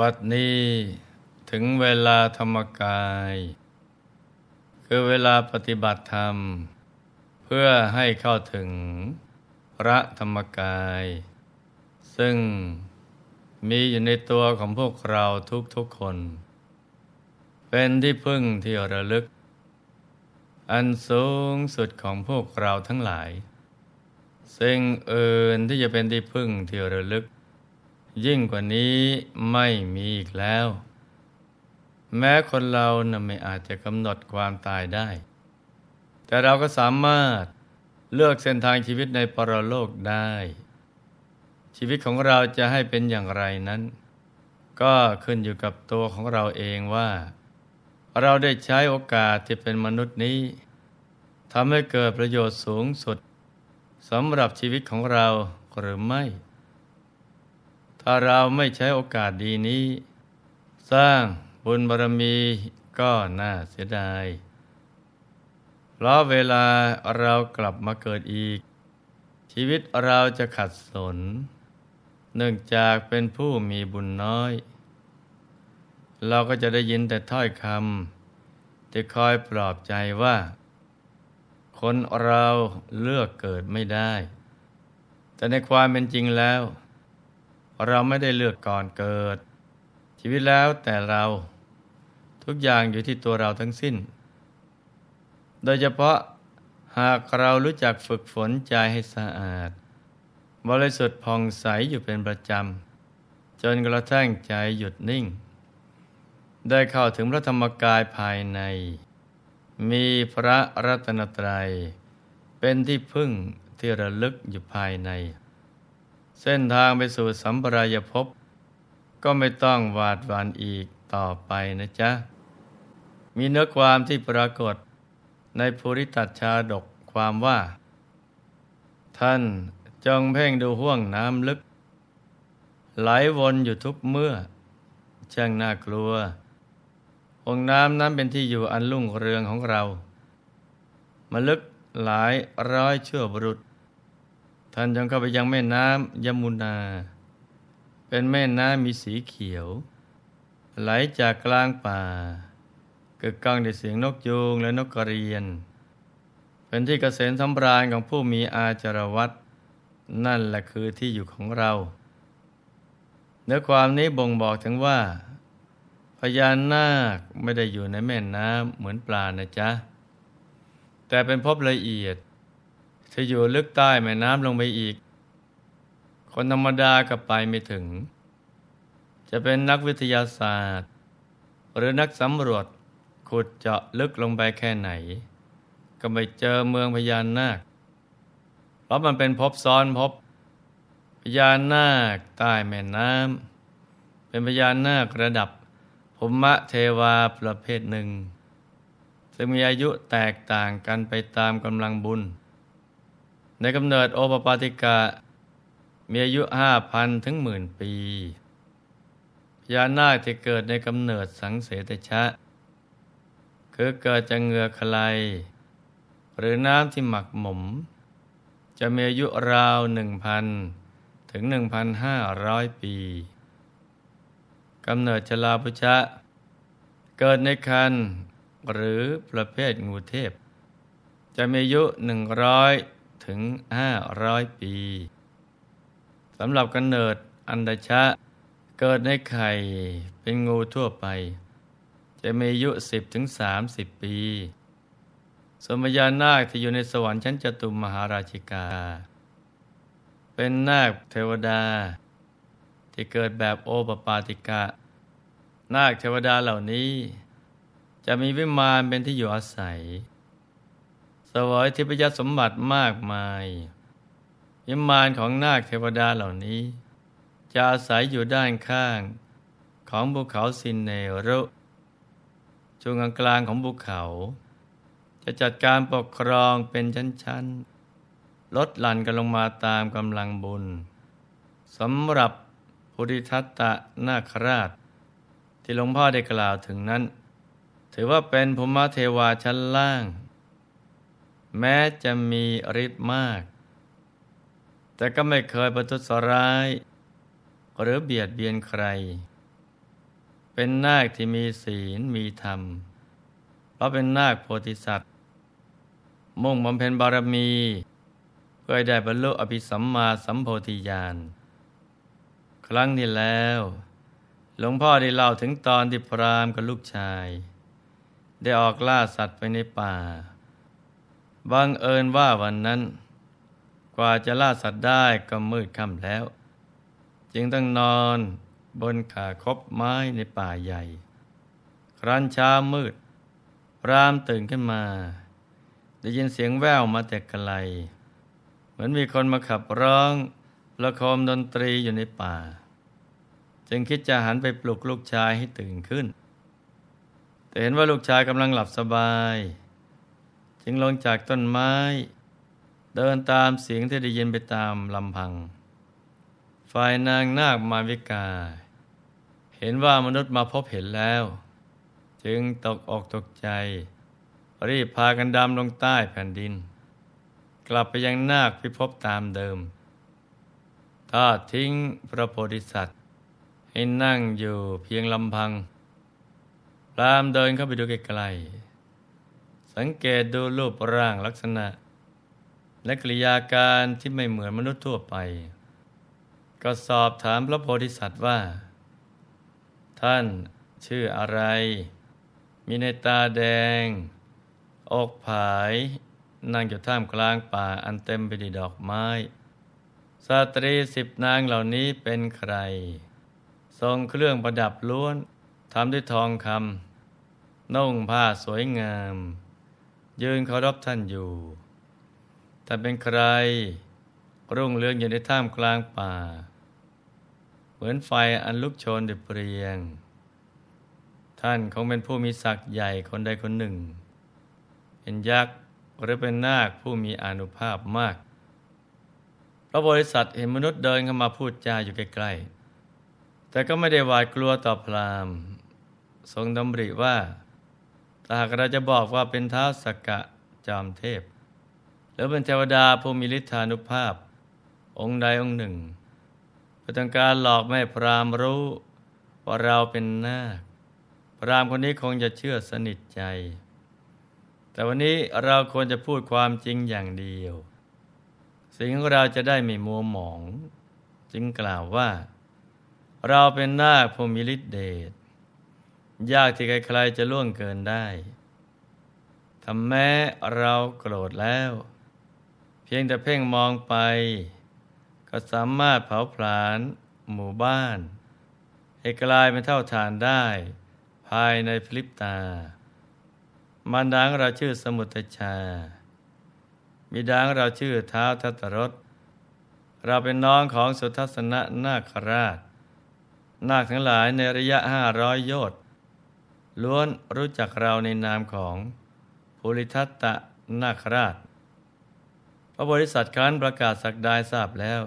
บัดนี้ถึงเวลาธรรมกาย คือเวลาปฏิบัติธรรม เพื่อให้เข้าถึงพระธรรมกาย ซึ่งมีอยู่ในตัวของพวกเราทุกๆคน เป็นที่พึ่งที่ระลึก อันสูงสุดของพวกเราทั้งหลาย สิ่งอื่นที่จะเป็นที่พึ่งที่ระลึก ยิ่งกว่านี้ไม่มีอีกแล้ว แม้คนเรานะ่ะไม่อาจจะกำหนดความตายได้ แต่เราก็สามารถเลือกเส้นทางชีวิตในปรโลกได้ ชีวิตของเราจะให้เป็นอย่างไรนั้น ก็ขึ้นอยู่กับตัวของเราเองว่า เราได้ใช้โอกาสที่เป็นมนุษย์นี้ทำให้เกิดประโยชน์สูงสุดสำหรับชีวิตของเราหรือไม่ ถ้าเราไม่ใช้โอกาสดีนี้ สร้างบุญบารมีก็น่าเสียดาย เพราะเวลาเรากลับมาเกิดอีก ชีวิตเราจะขัดสน เนื่องจากเป็นผู้มีบุญน้อย เราก็จะได้ยินแต่ถ้อยคำที่คอยปลอบใจว่า คนเราเลือกเกิดไม่ได้ แต่ในความเป็นจริงแล้ว เราไม่ได้เลือกก่อนเกิด ชีวิตแล้วแต่เราทุกอย่างอยู่ที่ตัวเราทั้งสิ้น โดยเฉพาะหากเรารู้จักฝึกฝนใจให้สะอาด บริสุทธิ์ผ่องใสอยู่เป็นประจำ จนกระทั่งใจหยุดนิ่ง ได้เข้าถึงพระธรรมกายภายใน มีพระรัตนตรัย เป็นที่พึ่งที่ระลึกอยู่ภายใน เส้นทางไปสู่สัมปรายภพก็ไม่ต้องหวาดหวั่นอีกต่อไปนะจ๊ะ มีเนื้อความที่ปรากฏในภูริตัดชาดกความว่า ท่านจงเพ่งดูห่วงน้ำลึก ไหลวนอยู่ทุกเมื่อ ช่างน่ากลัวห่วงน้ำนั้นเป็นที่อยู่อันรุ่งเรืองของเรา มาลึกหลายร้อยชั่วบรุษ ท่านจงเข้าไปยังแม่น้ำยมุนา เป็นแม่น้ำมีสีเขียว ไหลจากกลางป่าเกิดก้องด้วยเสียงนกยูงและนกกระเรียน เป็นที่เกษมสำราญของผู้มีอาจารวัตนั่นแหละคือที่อยู่ของเรา เนื้อความนี้บ่งบอกถึงว่า พญานาคไม่ได้อยู่ในแม่น้ำเหมือนปลานะจ๊ะ แต่เป็นพบละเอียด ที่อยู่ลึกใต้แม่น้ำลงไปอีก คนธรรมดาก็ไปไม่ถึง จะเป็นนักวิทยาศาสตร์ หรือนักสำรวจขุดเจาะลึกลงไปแค่ไหน ก็ไม่เจอเมืองพญานาค เพราะมันเป็นภพซ้อนภพพญานาคใต้แม่น้ำเป็นพญานาคระดับภูมะเทวาประเภทหนึ่ง ซึ่งมีอายุแตกต่างกันไปตามกำลังบุญ ในกำเนิดโอปปาติกะ มีอายุห้าพันถึงหมื่นปีพญานาคที่เกิดในกำเนิดสังเสตชะ คือเกิดจากเหงือกคลายหรือน้ำที่หมักหมม จะมีอายุราวหนึ่งพันถึงหนึ่งพันห้าร้อยปีกำเนิดชลาพุชะ เกิดในคันหรือประเภทงูเทพ จะมีอายุหนึ่งร้อย ถึงห้าร้อยปีสำหรับกำเนิดอันดชะ เกิดในไข่เป็นงูทั่วไป จะมีอายุสิบถึงสามสิบปี สมญานาคที่อยู่ในสวรรค์ชั้นจตุมมหาราชิกา เป็นนาคเทวดา ที่เกิดแบบโอปปาติกะ นาคเทวดาเหล่านี้ จะมีวิมานเป็นที่อยู่อาศัย สวยทิพยสมบัติมากมายวิมานของนาคเทวดาเหล่านี้ จะอาศัยอยู่ด้านข้างของภูเขาซินเนรุช่วงกลางของภูเขา จะจัดการปกครองเป็นชั้นๆ ลดหลั่นกันลงมาตามกำลังบุญสำหรับพุทธิทัตตะนาคราช ที่หลวงพ่อได้กล่าวถึงนั้น ถือว่าเป็นภูมิเทวาชั้นล่าง แม้จะมีฤทธิ์มาก แต่ก็ไม่เคยประทุษร้าย หรือเบียดเบียนใคร เป็นนาคที่มีศีลมีธรรม เพราะเป็นนาคโพธิสัตว์ มุ่งบำเพ็ญบารมีเพื่อได้บรรลุอภิสัมมาสัมโพธิญาณ ครั้งที่แล้ว หลวงพ่อได้เล่าถึงตอนที่พรามกับลูกชาย ได้ออกล่าสัตว์ไปในป่า บังเอิญว่าวันนั้น กว่าจะล่าสัตว์ได้ก็มืดค่ำแล้ว จึงต้องนอนบนขาคบไม้ในป่าใหญ่ ครั้นเช้ามืด พรามตื่นขึ้นมา ได้ยินเสียงแว่วมาแต่ไกล เหมือนมีคนมาขับร้องประคมดนตรีอยู่ในป่า จึงคิดจะหันไปปลุกลูกชายให้ตื่นขึ้น แต่เห็นว่าลูกชายกำลังหลับสบาย จึงลงจากต้นไม้ เดินตามเสียงที่ได้ยินไปตามลำพัง ฝ่ายนางนาคมาวิกา เห็นว่ามนุษย์มาพบเห็นแล้ว จึงตกอกตกใจ รีบพากันดำลงใต้แผ่นดิน กลับไปยังนาคพิภพตามเดิมทอดทิ้งพระโพธิสัตว์ให้นั่งอยู่เพียงลำพังพรามเดินเข้าไปดูไกล สังเกตดูรูปร่างลักษณะ และกริยาการที่ไม่เหมือนมนุษย์ทั่วไป ก็สอบถามพระโพธิสัตว์ว่า ท่านชื่ออะไร มีในตาแดง อกผาย นั่งอยู่ท่ามกลางป่าอันเต็มไปด้วยดอกไม้สตรีสิบนางเหล่านี้เป็นใคร ทรงเครื่องประดับล้วนทำด้วยทองคำนุ่งผ้าสวยงาม ยืนเคารพท่านอยู่ท่านเป็นใคร รุ่งเรืองอยู่ในท่ามกลางป่า เหมือนไฟอันลุกโชนด้วยเปรียง ท่านคงเป็นผู้มีศักดิ์ใหญ่คนใดคนหนึ่ง เป็นยักษ์หรือเป็นนาคผู้มีอนุภาพมากพระบริษัทเห็นมนุษย์เดินเข้ามาพูดจาอยู่ใกล้ๆแต่ก็ไม่ได้หวาดกลัวต่อพรามทรงดำริว่า หากเราจะบอกว่าเป็นท้าวสกกะจอมเทพ หรือเป็นเทวดาผู้มีฤทธานุภาพ องค์ใดองค์หนึ่งเพื่อต้องการหลอกไม่พรามรู้ ว่าเราเป็นนาคพรามคนนี้คงจะเชื่อสนิทใจ แต่วันนี้เราควรจะพูดความจริงอย่างเดียว สิ่งของเราจะได้ไม่มัวหมอง จึงกล่าวว่า เราเป็นนาคผู้มีฤทธิเดช ยากที่ใครๆจะล่วงเกินได้ทำแม้เราโกรธแล้ว เพียงแต่เพ่งมองไป ก็สามารถเผาผลาญหมู่บ้าน ให้กลายเป็นเท่าฐานได้ ภายในพลิปตา มันดังเราชื่อสมุทชาบิดาของเราชื่อเท้าทัตรสเราเป็นน้องของสุทัศนะนาคราช นาคทั้งหลายในระยะห้าร้อยโยชน์ ล้วนรู้จักเราในนามของภูริทัตตะนาคราช พระบริษัทครั้นประกาศสักดายทราบแล้ว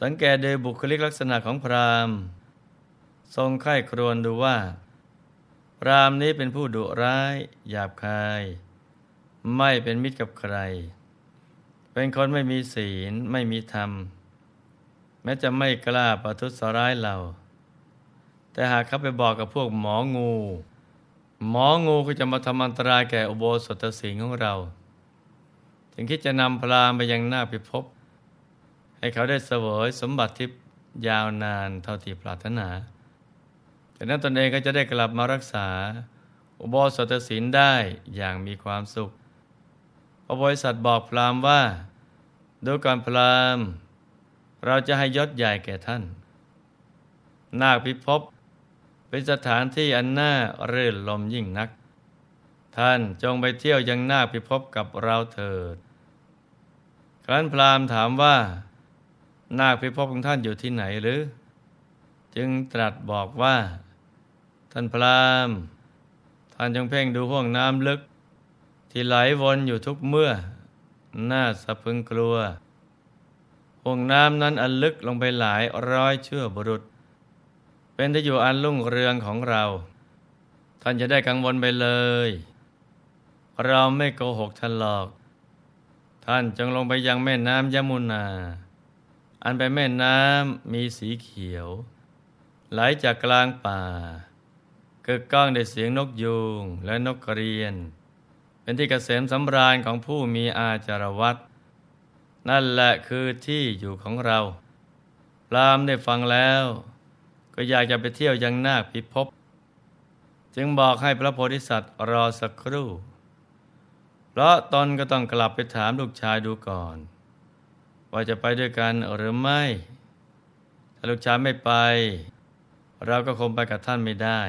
สังเกตโดยบุคลิกลักษณะของพราหมณ์ ทรงไข้ครวนดูว่า พราหมณ์นี้เป็นผู้ดุร้ายหยาบคาย ไม่เป็นมิตรกับใคร เป็นคนไม่มีศีลไม่มีธรรม แม้จะไม่กล้าประทุษร้ายเรา แต่หากเขาไปบอกกับพวกหมองู หมองูก็จะมาทำอันตรายแก่อุโบสถศีลของเรา ถึงคิดจะนำพลามไปยังหน้าพิภพให้เขาได้เสวยสมบัติที่ยาวนานเท่าที่ปรารถนาจากนั้นตนเองก็จะได้กลับมารักษา อุโบสถศีลได้อย่างมีความสุขพระบริษัทบอกพรามว่า ดูก่อนพราม เราจะให้ยศใหญ่แก่ท่าน นาคพิภพ เป็นสถานที่อันน่าเรื่นลมยิ่งนัก ท่านจงไปเที่ยวยังนาคพิภพกับเราเถิด ครั้นพราหมณ์ถามว่า นาคพิภพของท่านอยู่ที่ไหนหรือ จึงตรัสบอกว่า ท่านพราหมณ์ ท่านจงเพ่งดูห้องน้ำลึก ที่ไหลวนอยู่ทุกเมื่อ น่าสะพึงกลัวห่วงน้ำนั้นอันลึกลงไปหลายร้อยเชื่อบุรุษ เป็นที่อยู่อันรุ่งเรืองของเรา ท่านจะได้กังวลไปเลย เราไม่โกหกท่านหรอก ท่านจงลงไปยังแม่น้ำยมุนา อันเป็นแม่น้ำมีสีเขียว ไหลจากกลางป่าเกึกก้องด้วยเสียงนกยูงและนกกระเรียน เป็นที่เกษมสำราญของผู้มีอาจารวัตนั่นแหละคือที่อยู่ของเรา พรามได้ฟังแล้ว ก็อยากจะไปเที่ยวยังนาคพิภพจึงบอกให้พระโพธิสัตว์รอสักครู่ เพราะตนก็ต้องกลับไปถามลูกชายดูก่อน ว่าจะไปด้วยกันหรือไม่ ถ้าลูกชายไม่ไป เราก็คงไปกับท่านไม่ได้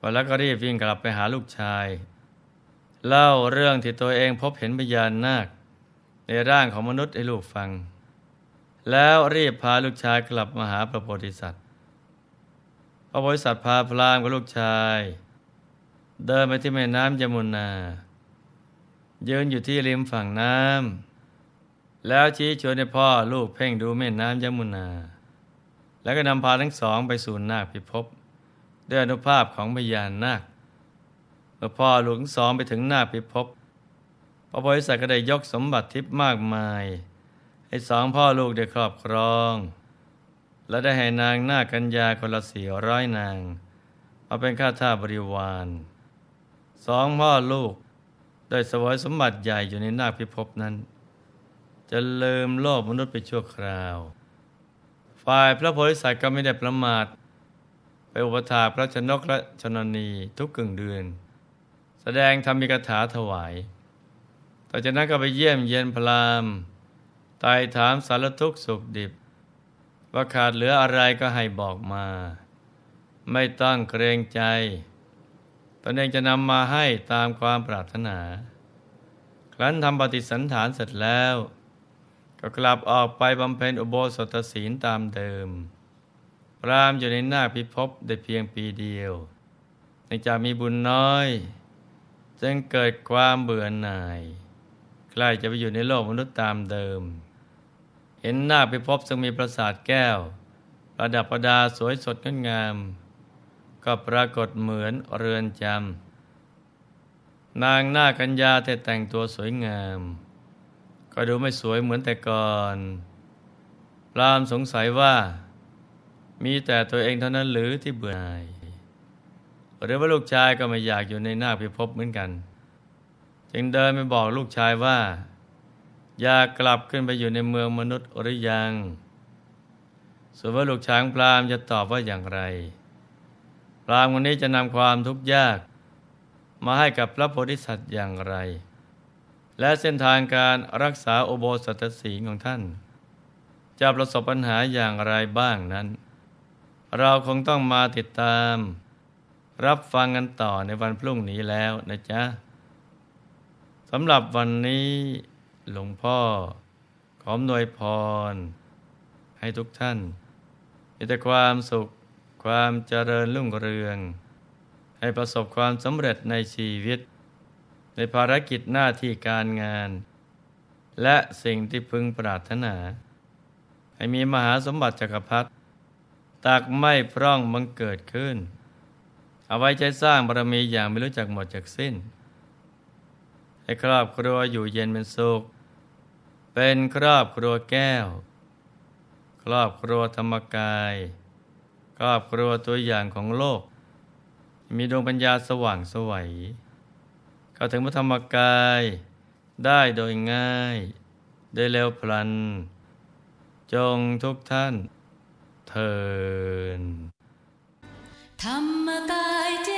วันแล้วก็รีบวิ่งกลับไปหาลูกชาย เล่าเรื่องที่ตัวเองพบเห็นพญานาค ในร่างของมนุษย์ให้ลูกฟัง แล้วรีบพาลูกชายกลับมาหาพระโพธิสัตว์ ระโพธิสัตว์พาพรามกับลูกชาย เดินไปที่แม่น้ำยมุนา ยืนอยู่ที่ริมฝั่งน้ำแล้วชี้ชวนให้พ่อลูกเพ่งดูแม่น้ำยมุนา แล้วก็นำพาทั้งสองไปสู่นาคพิภพด้วยอนุภาพของพญานนาคเมื่อพ่อลูกทั้งสองไปถึงนาคพิภพพระโพธิสัตว์ก็ได้ยกสมบัติทิพย์มากมาย ให้สองพ่อลูกได้ครอบครอง และได้ให้นางนากัญญาคนละสี่ร้อยนาง มาเป็นข้าทาสบริวารสองพ่อลูกได้สวยสมบัติใหญ่อยู่ในนาคพิภพนั้น จะลืมโลกมนุษย์ไปชั่วคราว ฝ่ายพระโพธิสัตว์ก็ไม่ได้ประมาท ไปอุปถาพระชนกและชนนีทุกกึ่งเดือน แสดงธรรมิกถาถวาย ต่อจากนั้นก็ไปเยี่ยมเยียนพรามไต่ถามสารทุกข์สุขดิบ ว่าขาดเหลืออะไรก็ให้บอกมา ไม่ต้องเกรงใจ ตนเองจะนำมาให้ตามความปรารถนา ครั้นทำปฏิสันฐานเสร็จแล้ว ก็กลับออกไปบำเพ็ญอุโบสถศีลตามเดิม พรามอยู่ในหน้าพิภพได้เพียงปีเดียวในจากมีบุญน้อย จึงเกิดความเบื่อหน่าย ใกล้จะไปอยู่ในโลกมนุษย์ตามเดิม เห็นหน้าไปพบซึ่งมีปราสาทแก้ว ประดับประดาสวยสดงดงาม ก็ปรากฏเหมือนเรือนจำนางหน้ากัญญาแต่แต่งตัวสวยงาม ก็ดูไม่สวยเหมือนแต่ก่อนพรามสงสัยว่า มีแต่ตัวเองเท่านั้นหรือที่เบื่อหน่ายหรือว่าลูกชายก็ไม่อยากอยู่ในหน้าพิภพเหมือนกัน จึงเดินไปบอกลูกชายว่า อยากกลับขึ้นไปอยู่ในเมืองมนุษย์หรือยัง ส่วนว่าลูกช้างพรามจะตอบว่าอย่างไร พรามคนนี้จะนำความทุกข์ยาก มาให้กับพระโพธิสัตว์อย่างไร และเส้นทางการรักษาโอโบสถศีลของท่าน จะประสบปัญหาอย่างไรบ้างนั้น เราคงต้องมาติดตาม รับฟังกันต่อในวันพรุ่งนี้แล้วนะจ๊ะสำหรับวันนี้ หลวงพ่อ ขอมนวยพร ให้ทุกท่านมีแต่ความสุขความเจริญรุ่งเรือง ให้ประสบความสำเร็จในชีวิต ในภารกิจหน้าที่การงาน และสิ่งที่พึงปรารถนา ให้มีมหาสมบัติจักรพรรดิตักไม่พร่องบังเกิดขึ้น เอาไว้ใจสร้างบารมีอย่างไม่รู้จักหมดจากสิ้น ให้ครอบครัวอยู่เย็นเป็นสุข เป็นครอบครัวแก้ว ครอบครัวธรรมกาย ครอบครัวตัวอย่างของโลก มีดวงปัญญาสว่างสวัยเข้าถึงพระธรรมกายได้โดยง่าย ได้เร็วพลัน จงทุกท่านเทินธรรมกายเจ